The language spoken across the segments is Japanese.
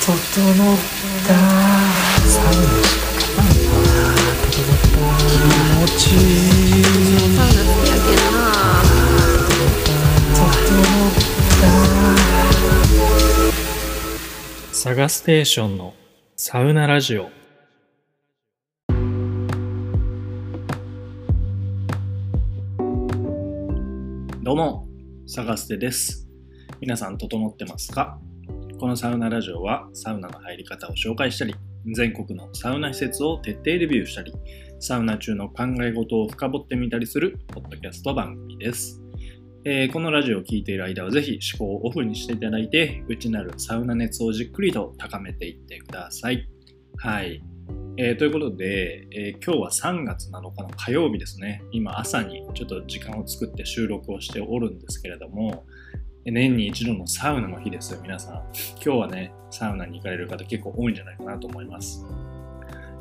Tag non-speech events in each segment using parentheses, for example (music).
整った。サウナ整った気持ち。いいサウナ好きやけんな整ったサガステーションのサウナラジオ。どうも、サガステです。皆さん整ってますか？このサウナラジオはサウナの入り方を紹介したり、全国のサウナ施設を徹底レビューしたり、サウナ中の考え事を深掘ってみたりするポッドキャスト番組です。えーこのラジオを聴いている間はぜひ思考をオフにしていただいて、内なるサウナ熱をじっくりと高めていってください。はい。えーということで、えー今日は3月7日の火曜日ですね。今朝にちょっと時間を作って収録をしておるんですけれども、年に一度のサウナの日ですよ、皆さん。今日はね、サウナに行かれる方結構多いんじゃないかなと思います。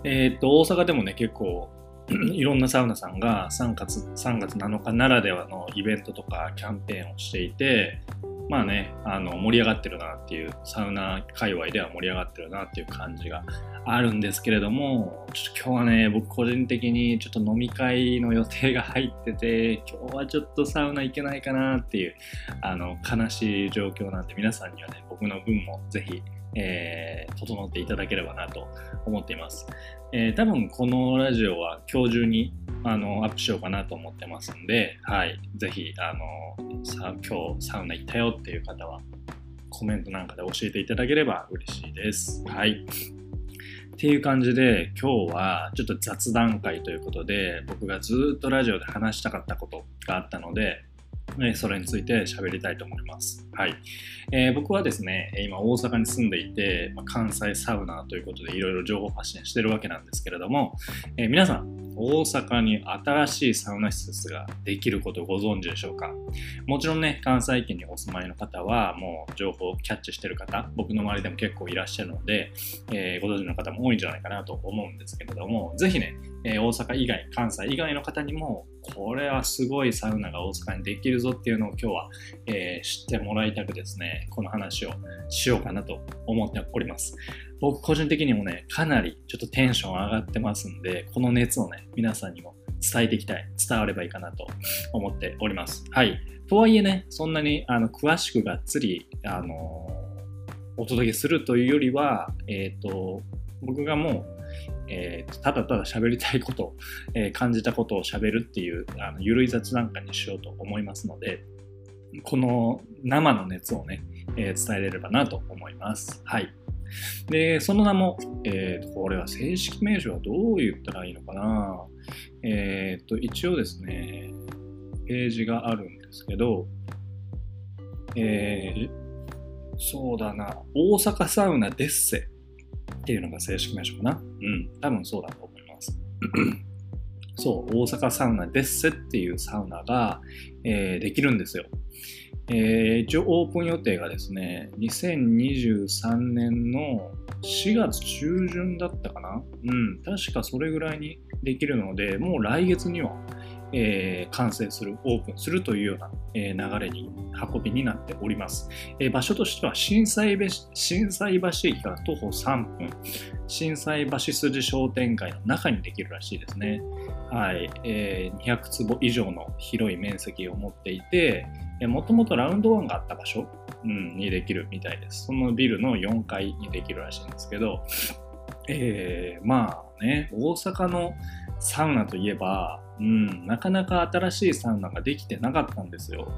えーっと、大阪でもね、結構 (clears throat) いろんなサウナさんが3月 ,3 月7日ならではのイベントとかキャンペーンをしていて、まあね、あの盛り上がってるなっていう、サウナ界隈では盛り上がってるなっていう感じがあるんですけれども、ちょっと今日はね、僕個人的にちょっと飲み会の予定が入ってて、今日はちょっとサウナ行けないかなっていう、あの、悲しい状況なんで、皆さんにはね、僕の分もぜひ、えー整っていただければなと思っています。えー多分このラジオは今日中にあのアップしようかなと思ってますんで、はい、ぜひあのさ今日サウナ行ったよっていう方はコメントなんかで教えていただければ嬉しいです。はい。っていう感じで今日はちょっと雑談会ということで僕がずっとラジオで話したかったことがあったので、えそれについて喋りたいと思います。はい。えー僕はですね、今大阪に住んでいて、まあ関西サウナということでいろいろ情報発信してるわけなんですけれども、えー皆さん、大阪に新しいサウナ施設ができることをご存知でしょうか？もちろんね、関西圏にお住まいの方はもう情報をキャッチしてる方、僕の周りでも結構いらっしゃるので、えーご存知の方も多いんじゃないかなと思うんですけれども、ぜひね、え大阪以外、関西以外の方にも、これはすごいサウナが大阪にできるぞっていうのを今日は、え知ってもらいたくですね、この話をしようかなと思っております。僕個人的にもね、かなりちょっとテンション上がってますんで、この熱をね、皆さんにも伝えていきたい、伝わればいいかなと思っております。はい。とはいえね、そんなにあの詳しくがっつり、あのお届けするというよりは、えっ、と、僕がもう、えーただただ喋りたいこと、えー感じたことを喋るっていうあのゆるい雑談会にしようと思いますので、この生の熱をね、えー伝えれればなと思います。はい。で、その名も、えーと、これは正式名称はどう言ったらいいのかなえっ、と、一応ですね、ページがあるんですけど、えーそうだな、大阪サウナデッセっていうのが正式名称かな。うん、多分そうだと思います。そう、大阪サウナデッセっていうサウナが、えーできるんですよ。えー一応オープン予定がですね、2023年の4月中旬だったかな？うん、確かそれぐらいにできるので、もう来月には、えー完成する、オープンするというような、えー流れに、運びになっております。えー場所としては心斎橋、心斎橋駅から徒歩3分、心斎橋筋商店街の中にできるらしいですね。はい、えー200坪以上の広い面積を持っていて、もともとラウンドワンがあった場所、うん、にできるみたいです。そのビルの4階にできるらしいんですけど、えーまあね、大阪のサウナといえば、うん、なかなか新しいサウナができてなかったんですよ。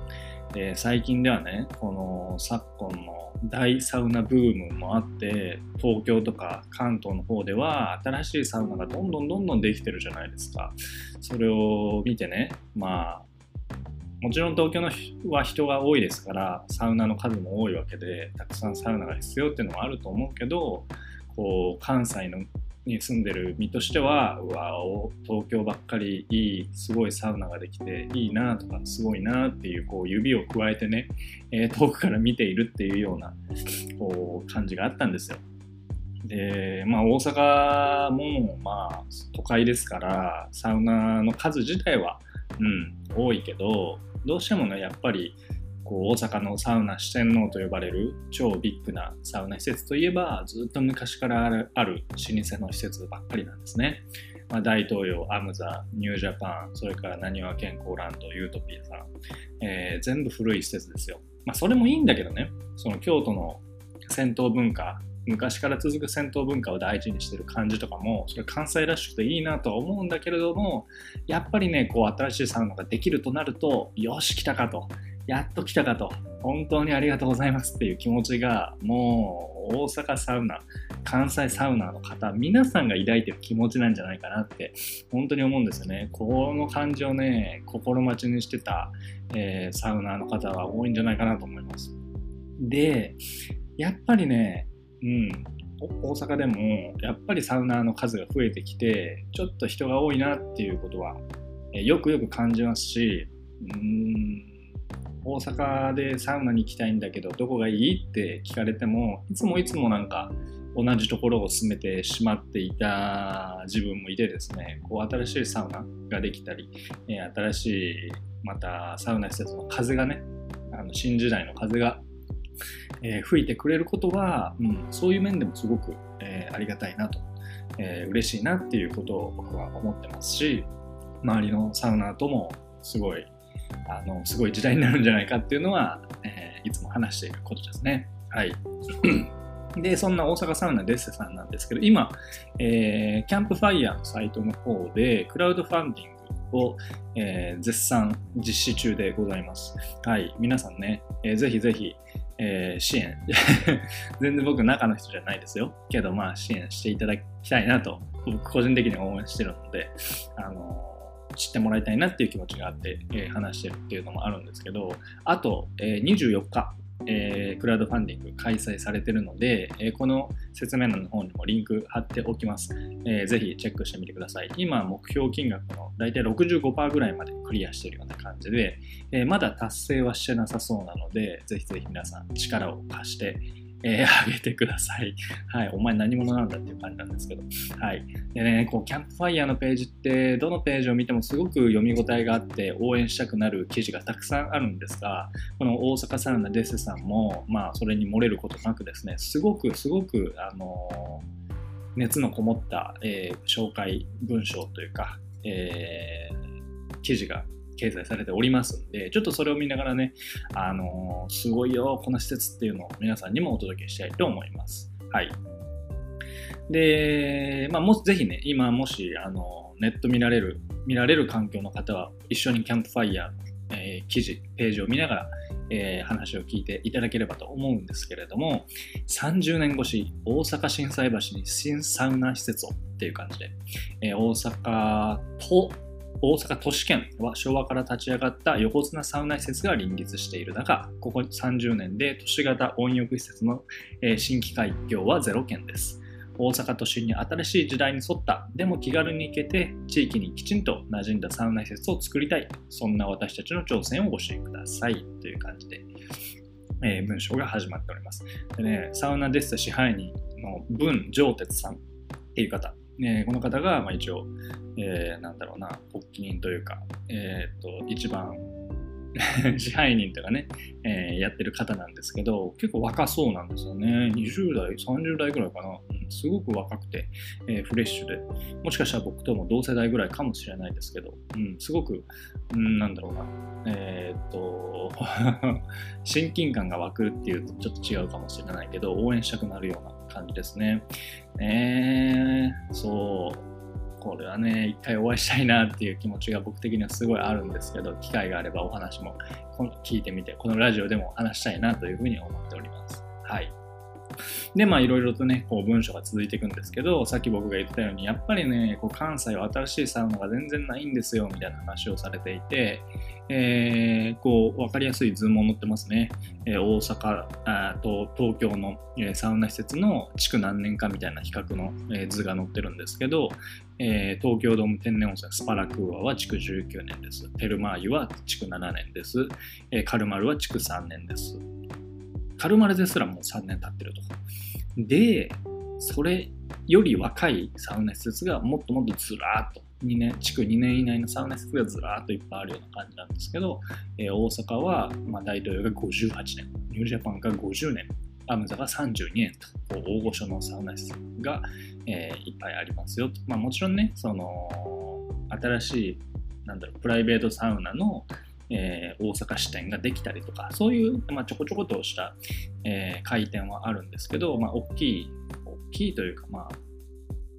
で最近ではね、この昨今の大サウナブームもあって、東京とか関東の方では新しいサウナがどんどんどんどんできてるじゃないですか。それを見てね、まあ、もちろん東京のは人が多いですから、サウナの数も多いわけで、たくさんサウナが必要っていうのはあると思うけど、こう、関西のに住んでる身としては、うわお東京ばっかりいい、すごいサウナができていいなとか、すごいなっていう、こう、指を加えてね、えー遠くから見ているっていうような、こう、感じがあったんですよ。で、まあ、大阪も、まあ、都会ですから、サウナの数自体は、うん、多いけど、どうしてもね、やっぱり、こう大阪のサウナ四天王と呼ばれる超ビッグなサウナ施設といえばずっと昔からあるある老舗の施設ばっかりなんですね。まあ、大東洋、アムザ、ニュージャパン、それからなにわ健康ランド、ユートピアさん、えー、全部古い施設ですよ。まあ、それもいいんだけどね、その京都の銭湯文化、昔から続く銭湯文化を大事にしてる感じとかも、それ関西らしくていいなとは思うんだけれども、やっぱりね、こう新しいサウナができるとなると、よし、来たかと。やっと来たかと。本当にありがとうございますっていう気持ちが、もう大阪サウナ、関西サウナーの方、皆さんが抱いてる気持ちなんじゃないかなって、本当に思うんですよね。この感じをね、心待ちにしてた、えー、サウナーの方は多いんじゃないかなと思います。で、やっぱりね、うん、大阪でもやっぱりサウナーの数が増えてきてちょっと人が多いなっていうことはよくよく感じますしうん大阪でサウナに行きたいんだけどどこがいい？って聞かれてもいつもいつもなんか同じところを進めてしまっていた自分もいてですね。こう新しいサウナができたり新しいまたサウナ施設の風がねあの新時代の風がえ、吹いてくれることは、うん、そういう面でもすごく、え、ありがたいなと、えー、嬉しいなっていうことを僕は思ってますし周りのサウナともすごいあのすごい時代になるんじゃないかっていうのは、えー、いつも話していることですね。はい。で、そんな大阪サウナデッセさんなんですけど、今、えー、キャンプファイヤーのサイトの方で、クラウドファンディングを、えー、絶賛実施中でございます。はい。皆さんね、えー、ぜひぜひ、えー、支援 (laughs) 全然僕中の人じゃないですよけどまあ支援していただきたいなと僕個人的に応援してるのであの知ってもらいたいなっていう気持ちがあって、えー、話してるっていうのもあるんですけどあと、えー、24日えー、クラウドファンディング開催されてるので、えー、この説明欄の方にもリンク貼っておきます、えー、ぜひチェックしてみてください。今、目標金額の大体65%ぐらいまでクリアしてるような感じで、えまだ達成はしてなさそうなので、ぜひぜひ皆さん力を貸して、えー、あげてください。はい。お前何者なんだっていう感じなんですけど。はい。でね、こう、キャンプファイヤーのページって、どのページを見てもすごく読み応えがあって、応援したくなる記事がたくさんあるんですが、この大阪サウナデスさんも、まあ、それに漏れることなくですね、すごく、すごく、あのー、熱のこもった、えー、紹介文章というか、えー、記事が掲載されておりますんで、ちょっとそれを見ながらね、あのー、すごいよ、この施設っていうのを皆さんにもお届けしたいと思います。はい。で、まあ、もぜひね、今もし、あの、ネット見られる、見られる環境の方は、一緒にキャンプファイヤー、えー、記事、ページを見ながら、えー、話を聞いていただければと思うんですけれども、30年越し、大阪心斎橋に新サウナ施設をっていう感じで、えー、大阪と大阪都市圏は昭和から立ち上がった横綱サウナ施設が林立している中、ここ30年で都市型温浴施設の新規開業は0件です。大阪都心に新しい時代に沿った、でも気軽に行けて、地域にきちんと馴染んだサウナ施設を作りたい。そんな私たちの挑戦をご支援ください。という感じで、えー、文章が始まっております。でね、サウナデッサ支配人の文上哲さんっていう方、えー、この方が、まあ、一応、えー、なんだろうな、発起人というか、えー、っと、一番 (laughs) 支配人とかね、えー、やってる方なんですけど、結構若そうなんですよね。20代、30代ぐらいかな。すごく若くて、えー、フレッシュで、もしかしたら僕とも同世代ぐらいかもしれないですけど、うん、すごく、うん、なんだろうな、えー、っと、(laughs) 親近感が湧くっていうとちょっと違うかもしれないけど、応援したくなるような感じですね。ねそう。これはね、一回お会いしたいなっていう気持ちが僕的にはすごいあるんですけど、機会があればお話も聞いてみて、このラジオでも話したいなというふうに思っております。はい。で、まあいろいろとね、こう文章が続いていくんですけど、さっき僕が言ったように、やっぱりね、こう関西は新しいサウナが全然ないんですよ、みたいな話をされていて、えー、こう、わかりやすい図も載ってますね。えー、大阪あと東京の、え、サウナ施設の築何年かみたいな比較の、え、図が載ってるんですけど、えー、東京ドーム天然温泉スパラクーアは築19年です。テルマー湯は築7年です。えー、カルマルは築3年です。カルマルですらもう3年経ってると。で、それより若いサウナ施設がもっともっとずらーっと2年、築2年以内のサウナ施設がずらーっといっぱいあるような感じなんですけど、えー大阪は、まあ、大統領が58年、ニュージャパンが50年、アムザが32年と、大御所のサウナ施設が、えーいっぱいありますよと。まあ、もちろんね、その、新しい、なんだろう、プライベートサウナの、えー大阪支店ができたりとか、そういう、まあ、ちょこちょことした、えー回転はあるんですけど、まあ、大きい、大きいというか、まあ、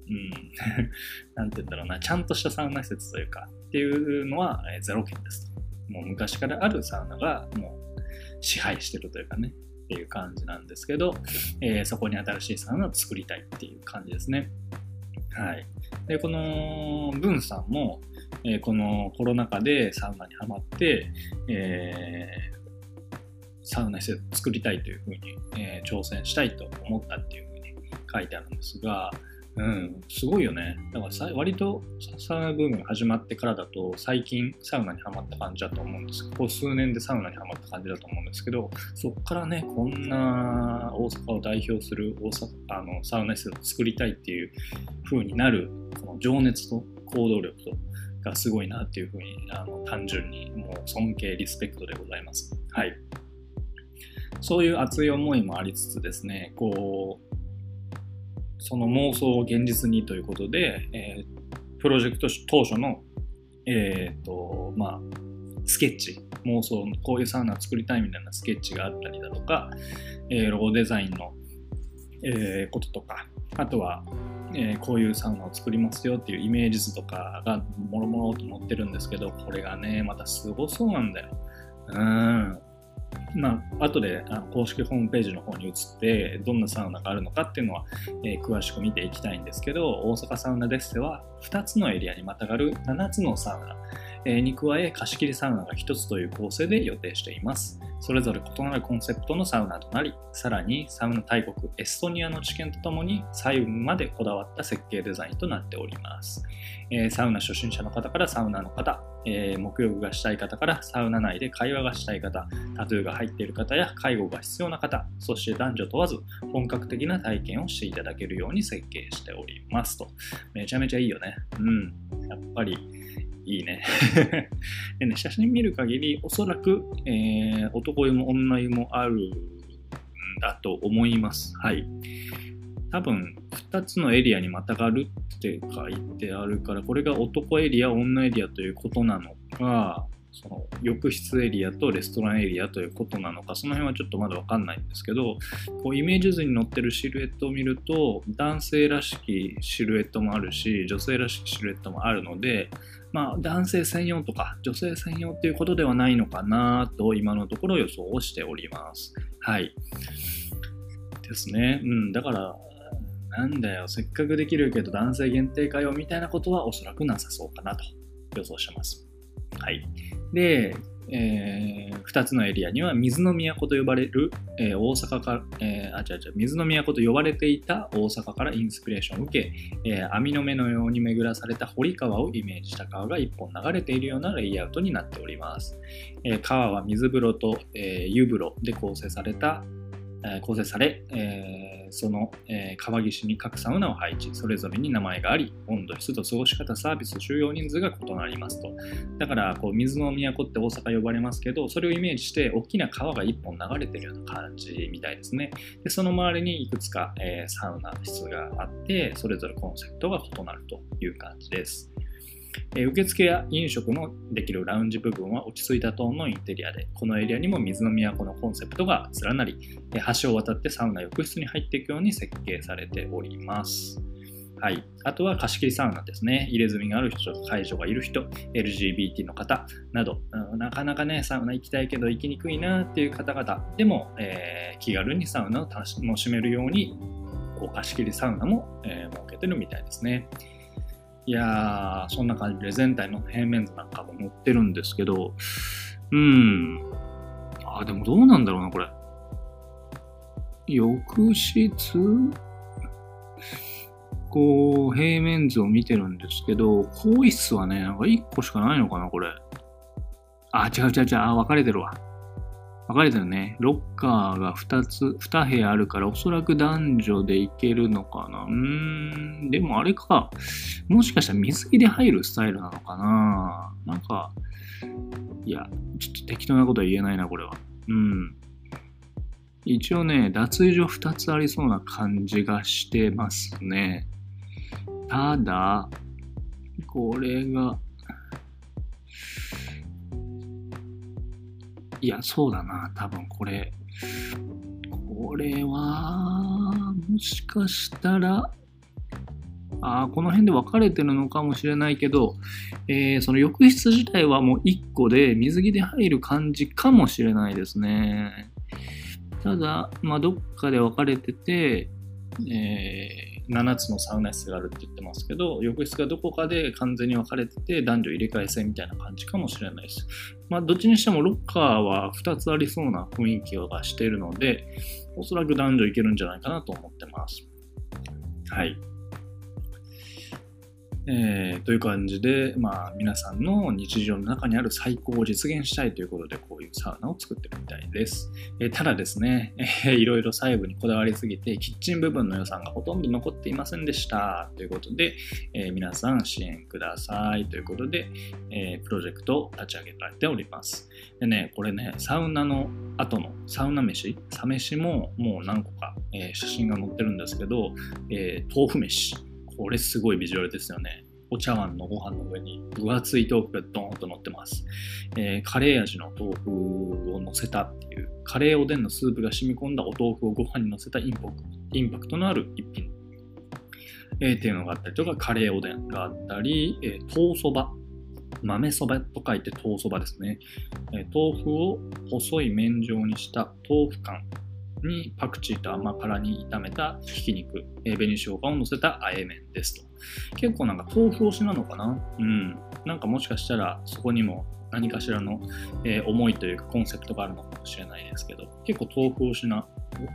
うん、(laughs) なんて言うんだろうな、ちゃんとしたサウナ施設というか、っていうのは、えーゼロ件です。もう昔からあるサウナがもう支配してるというかね、っていう感じなんですけど、えーそこに新しいサウナを作りたいっていう感じですね。はい。で、この文さんも、えーこのコロナ禍でサウナにハマって、えーサウナ施設を作りたいというふうに、えー挑戦したいと思ったっていうふうに書いてあるんですが、うん、すごいよね。だからさ割とサウナブームが始まってからだと最近サウナにはまった感じだと思うんですここ数年でサウナにはまった感じだと思うんですけど、そこからね、こんな大阪を代表する大阪あのサウナ施設を作りたいっていう風になる、この情熱と行動力とがすごいなっていうふうにあの単純にもう尊敬、リスペクトでございます。はい。そういう熱い思いもありつつですね、こう、その妄想を現実にということで、えープロジェクト当初の、えっ、と、まあ、スケッチ、妄想こういうサウナ作りたいみたいなスケッチがあったりだとか、えーロゴデザインの、えーこととか、あとは、えーこういうサウナを作りますよっていうイメージ図とかがもろもろと載ってるんですけど、これがね、またすごそうなんだよ。うん。まあ、後であ公式ホームページの方に移って、どんなサウナがあるのかっていうのは、えー詳しく見ていきたいんですけど、大阪サウナデッセは2つのエリアにまたがる7つのサウナ、に加え貸し切りサウナが1つという構成で予定しています。それぞれ異なるコンセプトのサウナとなり、さらにサウナ大国エストニアの知見とともに細部までこだわった設計デザインとなっております。えーサウナ初心者の方からサウナの方、えー沐浴がしたい方からサウナ内で会話がしたい方、タトゥーが入っている方や介護が必要な方、そして男女問わず本格的な体験をしていただけるように設計しておりますと。めちゃめちゃいいよね。うん。やっぱりいいね。(laughs) でね、写真見る限り、おそらく、えー男湯も女湯もあるんだと思います。はい。多分、2つのエリアにまたがるって書いてあるから、これが男エリア、女エリアということなのか、その浴室エリアとレストランエリアということなのか、その辺はちょっとまだわかんないんですけど、こうイメージ図に載ってるシルエットを見ると、男性らしきシルエットもあるし、女性らしきシルエットもあるので、まあ、男性専用とか女性専用っていうことではないのかなと今のところ予想をしております。はい。ですね。うん、だから、なんだよ、せっかくできるけど男性限定かよみたいなことはおそらくなさそうかなと予想してます。はい。で、え2つのエリアには水の都と呼ばれる、えー大阪から、えーあ、違う違う、水の都と呼ばれていた大阪からインスピレーションを受け、えー網の目のように巡らされた堀川をイメージした川が1本流れているようなレイアウトになっております。えー川は水風呂と、えー湯風呂で構成された、え構成され、えーその、えー川岸に各サウナを配置、それぞれに名前があり、温度、湿度、過ごし方、サービス、収容人数が異なりますと。だから、こう水の都って大阪呼ばれますけど、それをイメージして、大きな川が一本流れてるような感じみたいですね。で、その周りにいくつか、えーサウナ室があって、それぞれコンセプトが異なるという感じです。受付や飲食のできるラウンジ部分は落ち着いたトーンのインテリアで、このエリアにも水の都のコンセプトが連なり、橋を渡ってサウナ浴室に入っていくように設計されております。はい。あとは貸し切りサウナですね。入れ墨がある人、介助がいる人、LGBT の方など、なかなかね、サウナ行きたいけど行きにくいなっていう方々でも、えー気軽にサウナを楽しめるように、こう貸し切りサウナも、えー設けてるみたいですね。いやー、そんな感じで全体の平面図なんかも載ってるんですけど、うん。あ、でもどうなんだろうな、これ。浴室？こう、平面図を見てるんですけど、更衣室はね、なんか1個しかないのかな、これ。あ、違う違う違う、あ、分かれてるわ。分かれてるね。ロッカーが2つ、2部屋あるから、おそらく男女で行けるのかな。うーん、でもあれか。もしかしたら水着で入るスタイルなのかな。なんか、いや、ちょっと適当なことは言えないな、これは。うん。一応ね、脱衣所2つありそうな感じがしてますね。ただ、これが、いや、そうだな、多分これ。これは、もしかしたら、あこの辺で分かれてるのかもしれないけど、えーその浴室自体はもう1個で水着で入る感じかもしれないですね。ただ、まあ、どっかで分かれてて、え7つのサウナ室があるって言ってますけど、浴室がどこかで完全に分かれてて、男女入れ替え制みたいな感じかもしれないです。まあ、どっちにしてもロッカーは2つありそうな雰囲気がしているので、おそらく男女いけるんじゃないかなと思ってます。はい。えーという感じで、まあ、皆さんの日常の中にある最高を実現したいということで、こういうサウナを作ってるみたいです。えーただですね、え (laughs) ーいろいろ細部にこだわりすぎて、キッチン部分の予算がほとんど残っていませんでした。ということで、えー皆さん支援くださいということで、えープロジェクトを立ち上げられております。でね、これね、サウナの後のサウナ飯、サ飯ももう何個か、えー写真が載ってるんですけど、えー豆腐飯。これすごいビジュアルですよね。お茶碗のご飯の上に分厚い豆腐がドーンと乗ってます。えーカレー味の豆腐を乗せたっていう、カレーおでんのスープが染み込んだお豆腐をご飯に乗せたインパクトインパクトのある一品、えーっていうのがあったりとか、カレーおでんがあったり、えー豆そば。豆そばと書いて豆そばですね。えー豆腐を細い麺状にした豆腐干にパクチーと甘辛に炒めたひき肉、えー紅生姜を乗せたあえ麺ですと。結構なんか豆腐推しなのかな？うん。なんかもしかしたらそこにも何かしらの、えー思いというかコンセプトがあるのかもしれないですけど、結構豆腐推しな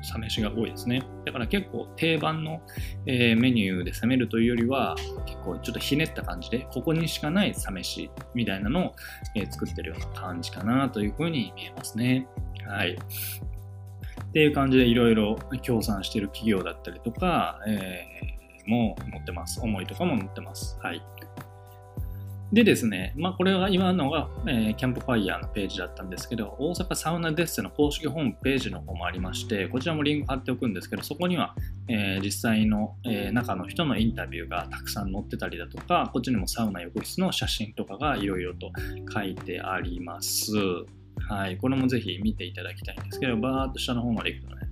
サ飯が多いですね。だから結構定番の、えーメニューで攻めるというよりは、結構ちょっとひねった感じで、ここにしかないサ飯みたいなのを、えー作ってるような感じかなというふうに見えますね。はい。っていう感じでいろいろ協賛してる企業だったりとか、えーも載ってます。思いとかも載ってます。はい。でですね、まあこれは今のが、えーキャンプファイヤーのページだったんですけど、大阪サウナデッセの公式ホームページの方もありまして、こちらもリンク貼っておくんですけど、そこには、えー実際の、えー中の人のインタビューがたくさん載ってたりだとか、こっちにもサウナ浴室の写真とかがいろいろと書いてあります。はい、これもぜひ見ていただきたいんですけど、バーっと下の方まで行くとね、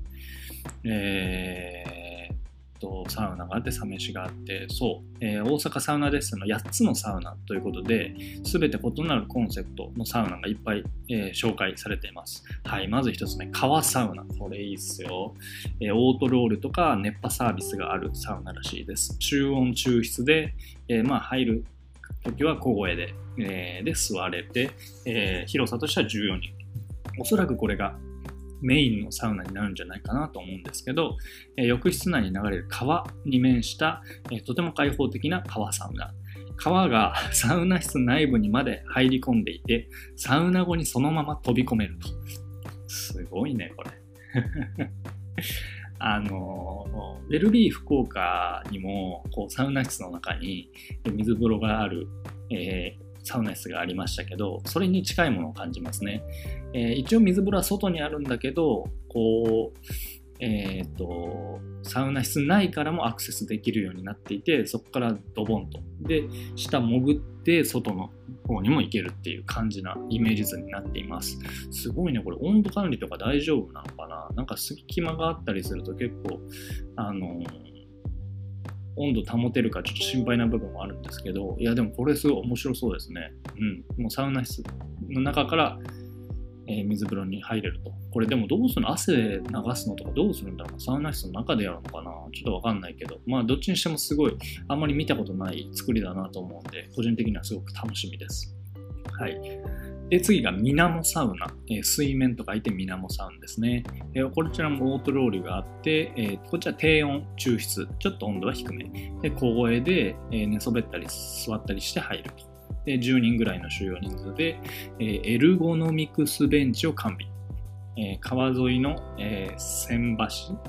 えーっと、サウナがあって、サ飯があって、そう、えー大阪サウナデッセの8つのサウナということで、すべて異なるコンセプトのサウナがいっぱい、えー紹介されています。はい、まず一つ目、川サウナ。これいいっすよ。えーオートロールとか熱波サービスがあるサウナらしいです。中温中湿で、えーまあ入る時は小声で、えーで座れて、えー広さとしては14人。おそらくこれがメインのサウナになるんじゃないかなと思うんですけど、えー浴室内に流れる川に面した、えーとても開放的な川サウナ。川が (laughs) サウナ室内部にまで入り込んでいて、サウナ後にそのまま飛び込めると。すごいね、これ。あの、ベルビー福岡にもこうサウナ室の中にえ水風呂がある、えーサウナ室がありましたけど、それに近いものを感じますね。えー一応水風呂は外にあるんだけど、こう、えっ、と、サウナ室内からもアクセスできるようになっていて、そこからドボンと。で、下潜って外の方にも行けるっていう感じなイメージ図になっています。すごいね、これ温度管理とか大丈夫なのかな？なんか隙間があったりすると結構、あの温度保てるかちょっと心配な部分もあるんですけど、いやでもこれすごい面白そうですね。うん。もうサウナ室の中から、え水風呂に入れると。これでもどうするの？汗流すのとかどうするんだろう？サウナ室の中でやるのかな？ちょっとわかんないけど。まあどっちにしてもすごい、あんまり見たことない作りだなと思うんで、個人的にはすごく楽しみです。はい。で、次が水面サウナ。えー水面と書いて水面サウナですね。えーこちらもオートロールがあって、えーこちら低温、抽出。ちょっと温度は低め。で、小声で、え寝そべったり座ったりして入ると。で、10人ぐらいの収容人数で、えーエルゴノミクスベンチを完備。えー川沿いの、えー千橋、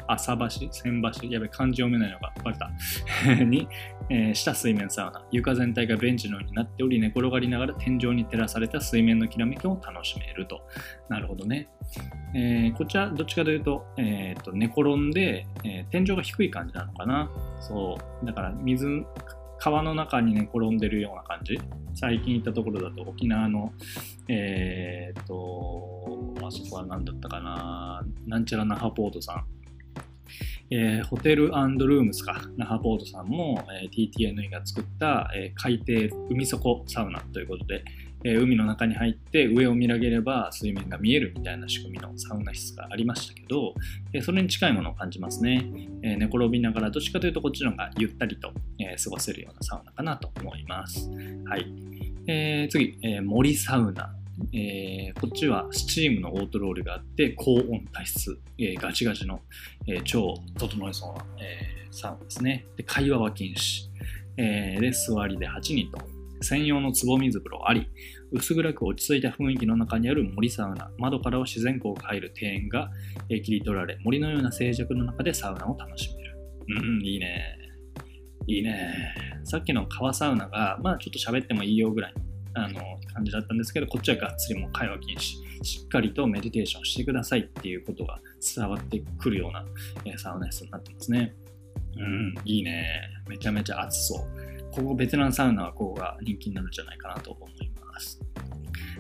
浅橋、千橋、やべ、漢字読めないのがバレた。(laughs) に、えー下水面サウナ。床全体がベンチのようになっており、寝転がりながら天井に照らされた水面のきらめきを楽しめると。なるほどね。えーこちら、どっちかというと、えーと寝転んで、えー天井が低い感じなのかな。そう。だから、水、川の中に寝転んでるような感じ？最近行ったところだと、沖縄の、えーと、あそこは何だったかな？なんちゃら那覇ポートさん。えーホテルルームスか、那覇ポートさんも、えー TTNE が作った、えー海底海底サウナということで、えー海の中に入って上を見上げれば水面が見えるみたいな仕組みのサウナ室がありましたけど、えーそれに近いものを感じますね。えー寝転びながらどっちかというとこっちの方がゆったりと、え過ごせるようなサウナかなと思います。はい。え次、え森サウナ。えーこっちはスチームのオートロールがあって高温多湿、えーガチガチの、えー超整えそうな、えサウナですね。で会話は禁止、えーで座りで8人と専用の壺水風呂あり薄暗く落ち着いた雰囲気の中にある森サウナ窓からは自然光が入る庭園が、切り取られ森のような静寂の中でサウナを楽しめるうんいいねいいねさっきの川サウナがまあちょっと喋ってもいいよぐらいのあの感じだったんですけど、こっちはがっつりも会話禁止、しっかりとメディテーションしてくださいっていうことが伝わってくるような、サウナ室になってますね。うん、いいね。めちゃめちゃ暑そう。ここベテランサウナはこうが人気になるんじゃないかなと思います。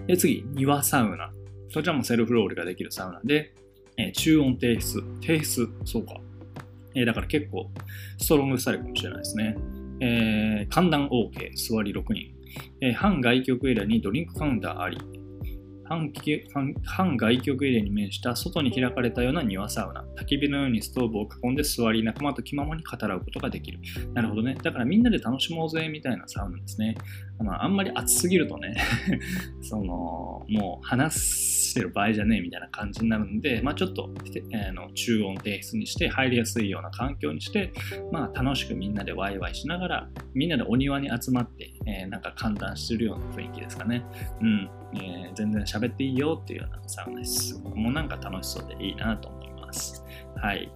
で、次、庭サウナ。こちらもセルフロールができるサウナで、えー中音提出。提出、そうか。えーだから結構ストロングスタイルかもしれないですね。えー寒暖 OK、座り6人。えー半外局エリアにドリンクカウンターあり、半半外局エリアに面した外に開かれたような庭サウナ、焚き火のようにストーブを囲んで座り、仲間と気ままに語らうことができる。なるほどね。だからみんなで楽しもうぜみたいなサウナですね。まあ、あんまり暑すぎるとね、(laughs) その、もう話してる場合じゃねえみたいな感じになるんで、まあちょっと、てあの中温低湿にして入りやすいような環境にして、まあ楽しくみんなでワイワイしながら、みんなでお庭に集まって、えーなんか寒暖してるような雰囲気ですかね。うん。えー全然喋っていいよっていうようなサウナです。もうなんか楽しそうでいいなと思います。はい。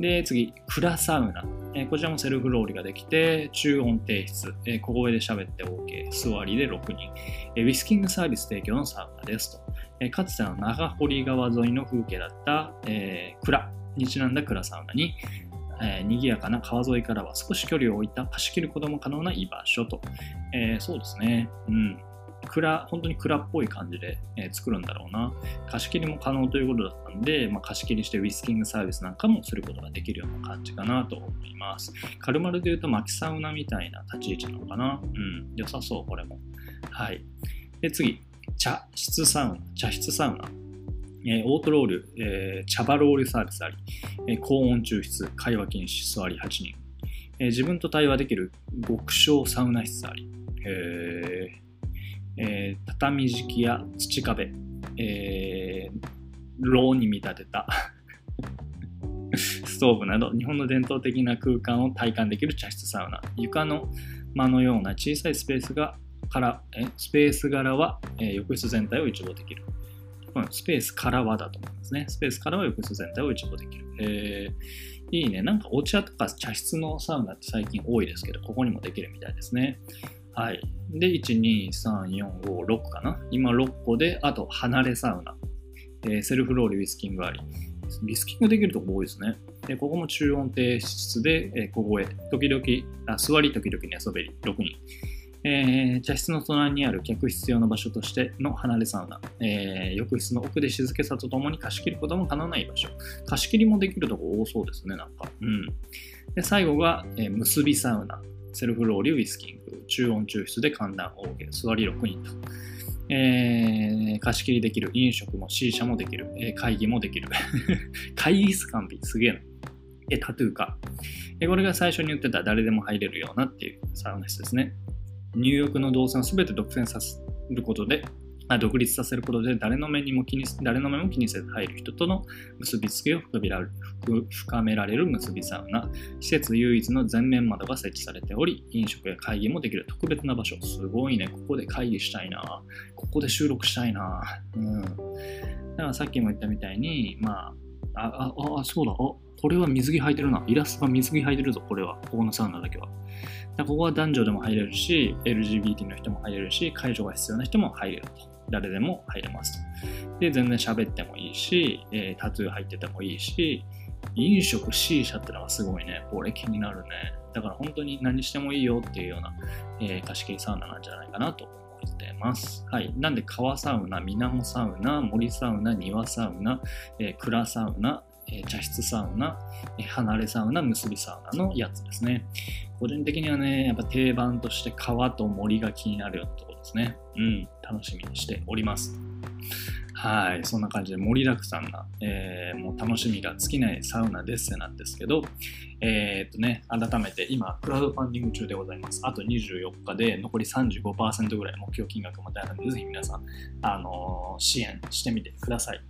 で、次、蔵サウナ。えこちらもセルフロールができて、中温低湿、え小声で喋って OK、座りで6人、えウィスキングサービス提供のサウナですと。えかつての長堀川沿いの風景だった、えー蔵にちなんだ蔵サウナに、えー賑やかな川沿いからは少し距離を置いた貸し切ることも可能な居場所と。えーそうですね。うん。蔵、本当に蔵っぽい感じで、え作るんだろうな。貸し切りも可能ということだったんで、まあ、貸し切りしてウィスキングサービスなんかもすることができるような感じかなと思います。カルマルで言うと巻きサウナみたいな立ち位置なのかな。うん。良さそう、これも。はい。で、次。茶室サウナ。茶室サウナ。えーオートロール、えー茶葉ロールサービスあり、えー高温抽出、会話禁止、座り8人、え自分と対話できる極小サウナ室あり、ええー畳敷きや土壁、えー、ろうに見立てた (laughs) ストーブなど日本の伝統的な空間を体感できる茶室サウナ床の間のような小さいスペースがからえスペース柄は、えー浴室全体を一望できるうんスペースからはだと思いますね。スペースからは浴室全体を一望できる。えーいいね。なんかお茶とか茶室のサウナって最近多いですけど、ここにもできるみたいですね。はい。で、1、2、3、4、5、6かな。今6個で、あと離れサウナ。えーセルフロールウィスキングあり。ウィスキングできるとこ多いですね。で、ここも中温低湿で、えー小声。時々、あ座り時々に遊べり。6人。えー茶室の隣にある客室用の場所としての離れサウナ、えー浴室の奥で静けさとともに貸し切ることも可能な居場所。貸し切りもできるとこ多そうですね、なんか。うん。で、最後が、えー結びサウナ。セルフローリュウィスキング。中温抽出で寒暖 OK。座り6人と。えー貸し切りできる。飲食も C 社もできる。えー会議もできる。(laughs) 会議室完備。すげえな。え、タトゥーか。えこれが最初に言ってた誰でも入れるようなっていうサウナ室ですね。入浴の動線を全て独占させることで、独立させることで誰の目にも気に誰の目も気にせず入る人との結びつきを深められる深められる結びサウナ。施設唯一の全面窓が設置されており、飲食や会議もできる特別な場所。すごいね。ここで会議したいな。ここで収録したいな。うん。だからさっきも言ったみたいに、まあ、あ、あ、あそうだ、おこれは水着履いてるな。イラストが水着履いてるぞ、これは。ここのサウナだけは。だここは男女でも入れるし、LGBT の人も入れるし、介助が必要な人も入れると。誰でも入れますと。で、全然喋ってもいいし、えー、タトゥー入っててもいいし、飲食 C 社ってのがすごいね、これ気になるね。だから本当に何してもいいよっていうような、えー、貸し切りサウナなんじゃないかなと思ってます。はい。なんで川サウナ、水面サウナ、森サウナ、庭サウナ、えー、蔵サウナ、え茶室サウナ、え離れサウナ、結びサウナのやつですね。個人的にはね、やっぱ定番として川と森が気になるよとですね。うん、楽しみにしております。はい、そんな感じで盛りだくさんな、えー、もう楽しみが尽きないサウナデッセなんですけど、えー、っとね、改めて今、クラウドファンディング中でございます。あと24日で残り35%ぐらい目標金額まであるので、ぜひ皆さん、あのー、支援してみてください。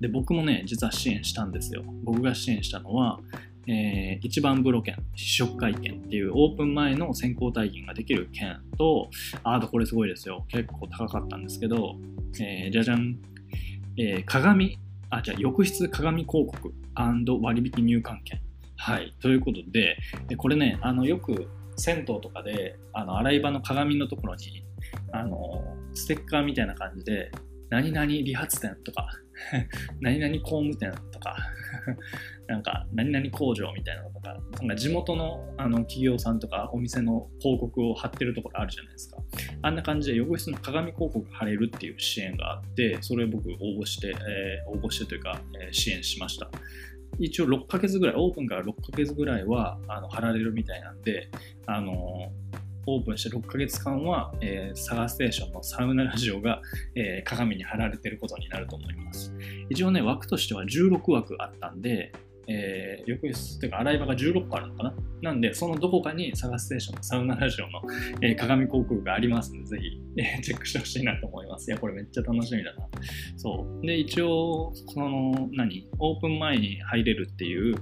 で、僕もね、実は支援したんですよ。僕が支援したのは、えー、一番風呂券、試食会券っていうオープン前の先行体験ができる券と、あとこれすごいですよ。結構高かったんですけど、えー、じゃじゃん、えー、鏡、あ、じゃあ浴室鏡広告割引入館券。はい。ということで、これね、あの、よく銭湯とかで、あの、洗い場の鏡のところに、あの、ステッカーみたいな感じで、何々理髪店とか、(laughs) 何々工務店とか、(laughs) なんか何々工場みたいなのとか、なんか地元のあの企業さんとかお店の広告を貼ってるところあるじゃないですか。あんな感じで浴室の鏡広告貼れるっていう支援があって、それを僕応募して、えー、応募してというか、えー、支援しました。一応6ヶ月ぐらい、オープンから6ヶ月ぐらいはあの貼られるみたいなんで、あのオープンして6ヶ月間は、えー、サガステーションのサウナラジオが、えー、鏡に貼られてることになると思います。一応ね、枠としては16枠あったんで、えー、浴室っていうか洗い場が16個あるのかな？なんで、そのどこかにサガステーションサウナラジオの、えー、鏡広告がありますので、ぜひ、えー、チェックしてほしいなと思います。いや、これめっちゃ楽しみだな。そう。で、一応、その、何？オープン前に入れるっていう、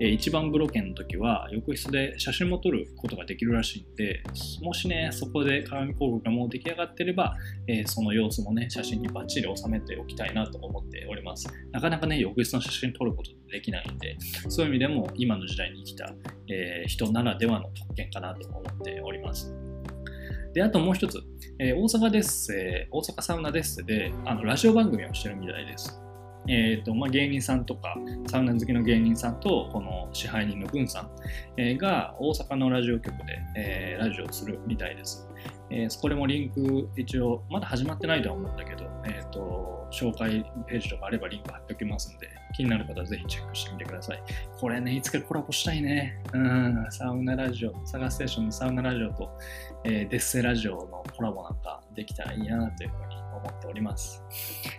えー、一番風呂券の時は、浴室で写真も撮ることができるらしいんで、もしね、そこで鏡広告がもう出来上がってれば、えー、その様子もね、写真にバッチリ収めておきたいなと思っております。なかなかね、浴室の写真撮ることできないんで、そういう意味でも今の時代に生きた、えー、人ならではの特権かなと思っております。で、あともう一つ、えー、大阪です、えー、大阪サウナですで、あのラジオ番組をしてるみたいです。えーとまあ、芸人さんとかサウナ好きの芸人さんとこの支配人の軍さん、えー、が大阪のラジオ局で、えー、ラジオをするみたいです。えー、これもリンク一応まだ始まってないとは思うんだけど、えーと、紹介ページとかあればリンク貼っておきますので気になる方はぜひチェックしてみてください。これね、いつかコラボしたいね。うん、サウナラジオ、サガステーションのサウナラジオと、えー、デッセラジオのコラボなんかできたらいいなというふうに思っております。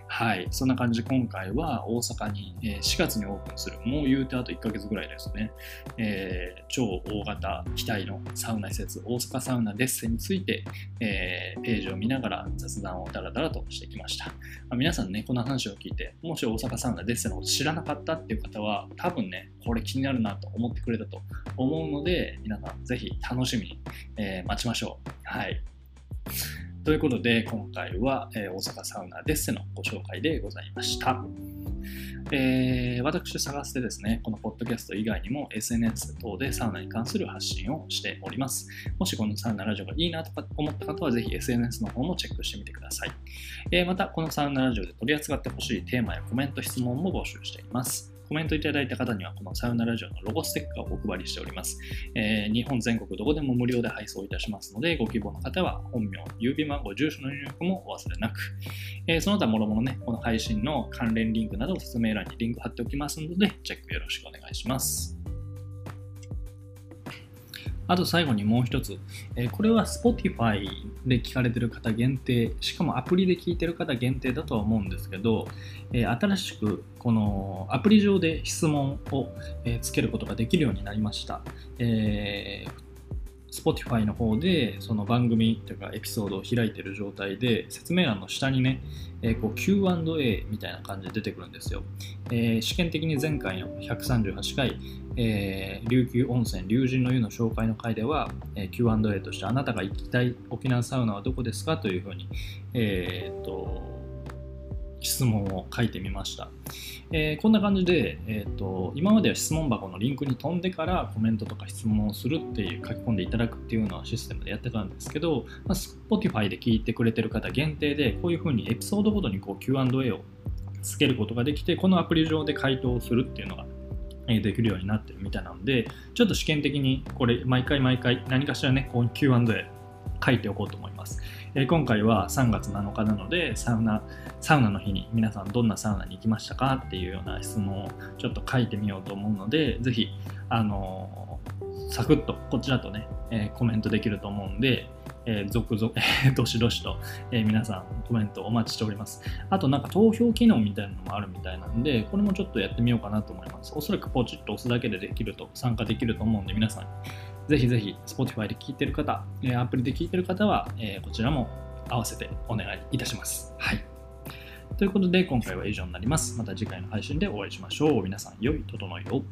はい、そんな感じで今回は大阪に、え4月にオープンする、もう言うてあと1ヶ月ぐらいですね、えー、超大型機体のサウナ施設、大阪サウナデッセについて、えー、ページを見ながら雑談をダラダラとしてきました。ま、皆さんね、この話を聞いて、もし大阪サウナデッセのこと知らなかったっていう方は、多分ね、これ気になるなと思ってくれたと思うので、皆さんぜひ楽しみに、えー、待ちましょう。はい。ということで、今回は、えー、大阪サウナデッセのご紹介でございました。えー、私探してですね、このポッドキャスト以外にも SNS 等でサウナに関する発信をしております。もしこのサウナラジオがいいなと思った方はぜひ SNS の方もチェックしてみてください。えー、また、このサウナラジオで取り扱ってほしいテーマやコメント、質問も募集しています。コメントいただいた方には、このサウナラジオのロゴステッカーをお配りしております。えー、日本全国どこでも無料で配送いたしますので、ご希望の方は本名、郵便番号、住所の入力もお忘れなく。えー、その他、もろもろね、この配信の関連リンクなどを説明欄にリンク貼っておきますので、チェックよろしくお願いします。あと最後にもう一つ、え、これは Spotify で聞かれてる方限定、しかもアプリで聞いてる方限定だとは思うんですけど、え、新しくこのアプリ上で質問を、え、つけることができるようになりました。えー Spotify の方でその番組というかエピソードを開いている状態で説明欄の下にね、えー、こう Q&A みたいな感じで出てくるんですよ。えー、試験的に前回の138回、えー、琉球温泉龍神の湯の紹介の回では、えー、Q&A としてあなたが行きたい沖縄サウナはどこですかというふうに、えー、と質問を書いてみました。えーこんな感じで、えーと、今までは質問箱のリンクに飛んでからコメントとか質問をするっていう書き込んでいただくっていうのはシステムでやってたんですけど、まあ、Spotify で聞いてくれてる方限定でこういうふうにエピソードごとにこう Q&A をつけることができてこのアプリ上で回答するっていうのができるようになってるみたいなのでちょっと試験的にこれ毎回毎回何かしらねこう Q&A 書いておこうと思います、えー今回は3月7日なのでサウナサウナの日に皆さんどんなサウナに行きましたか？っていうような質問をちょっと書いてみようと思うのでぜひあのーサクッとこちらとね、えーコメントできると思うんで、えー続々、えーどしどしと、えー皆さんコメントお待ちしております。あとなんか投票機能みたいなのもあるみたいなんで、これもちょっとやってみようかなと思います。おそらくポチッと押すだけでできると、参加できると思うんで、皆さん、ぜひぜひ Spotify で聞いてる方、えアプリで聞いてる方は、えこちらも合わせてお願いいたします。はい。ということで、今回は以上になります。また次回の配信でお会いしましょう。皆さん、良い整いを。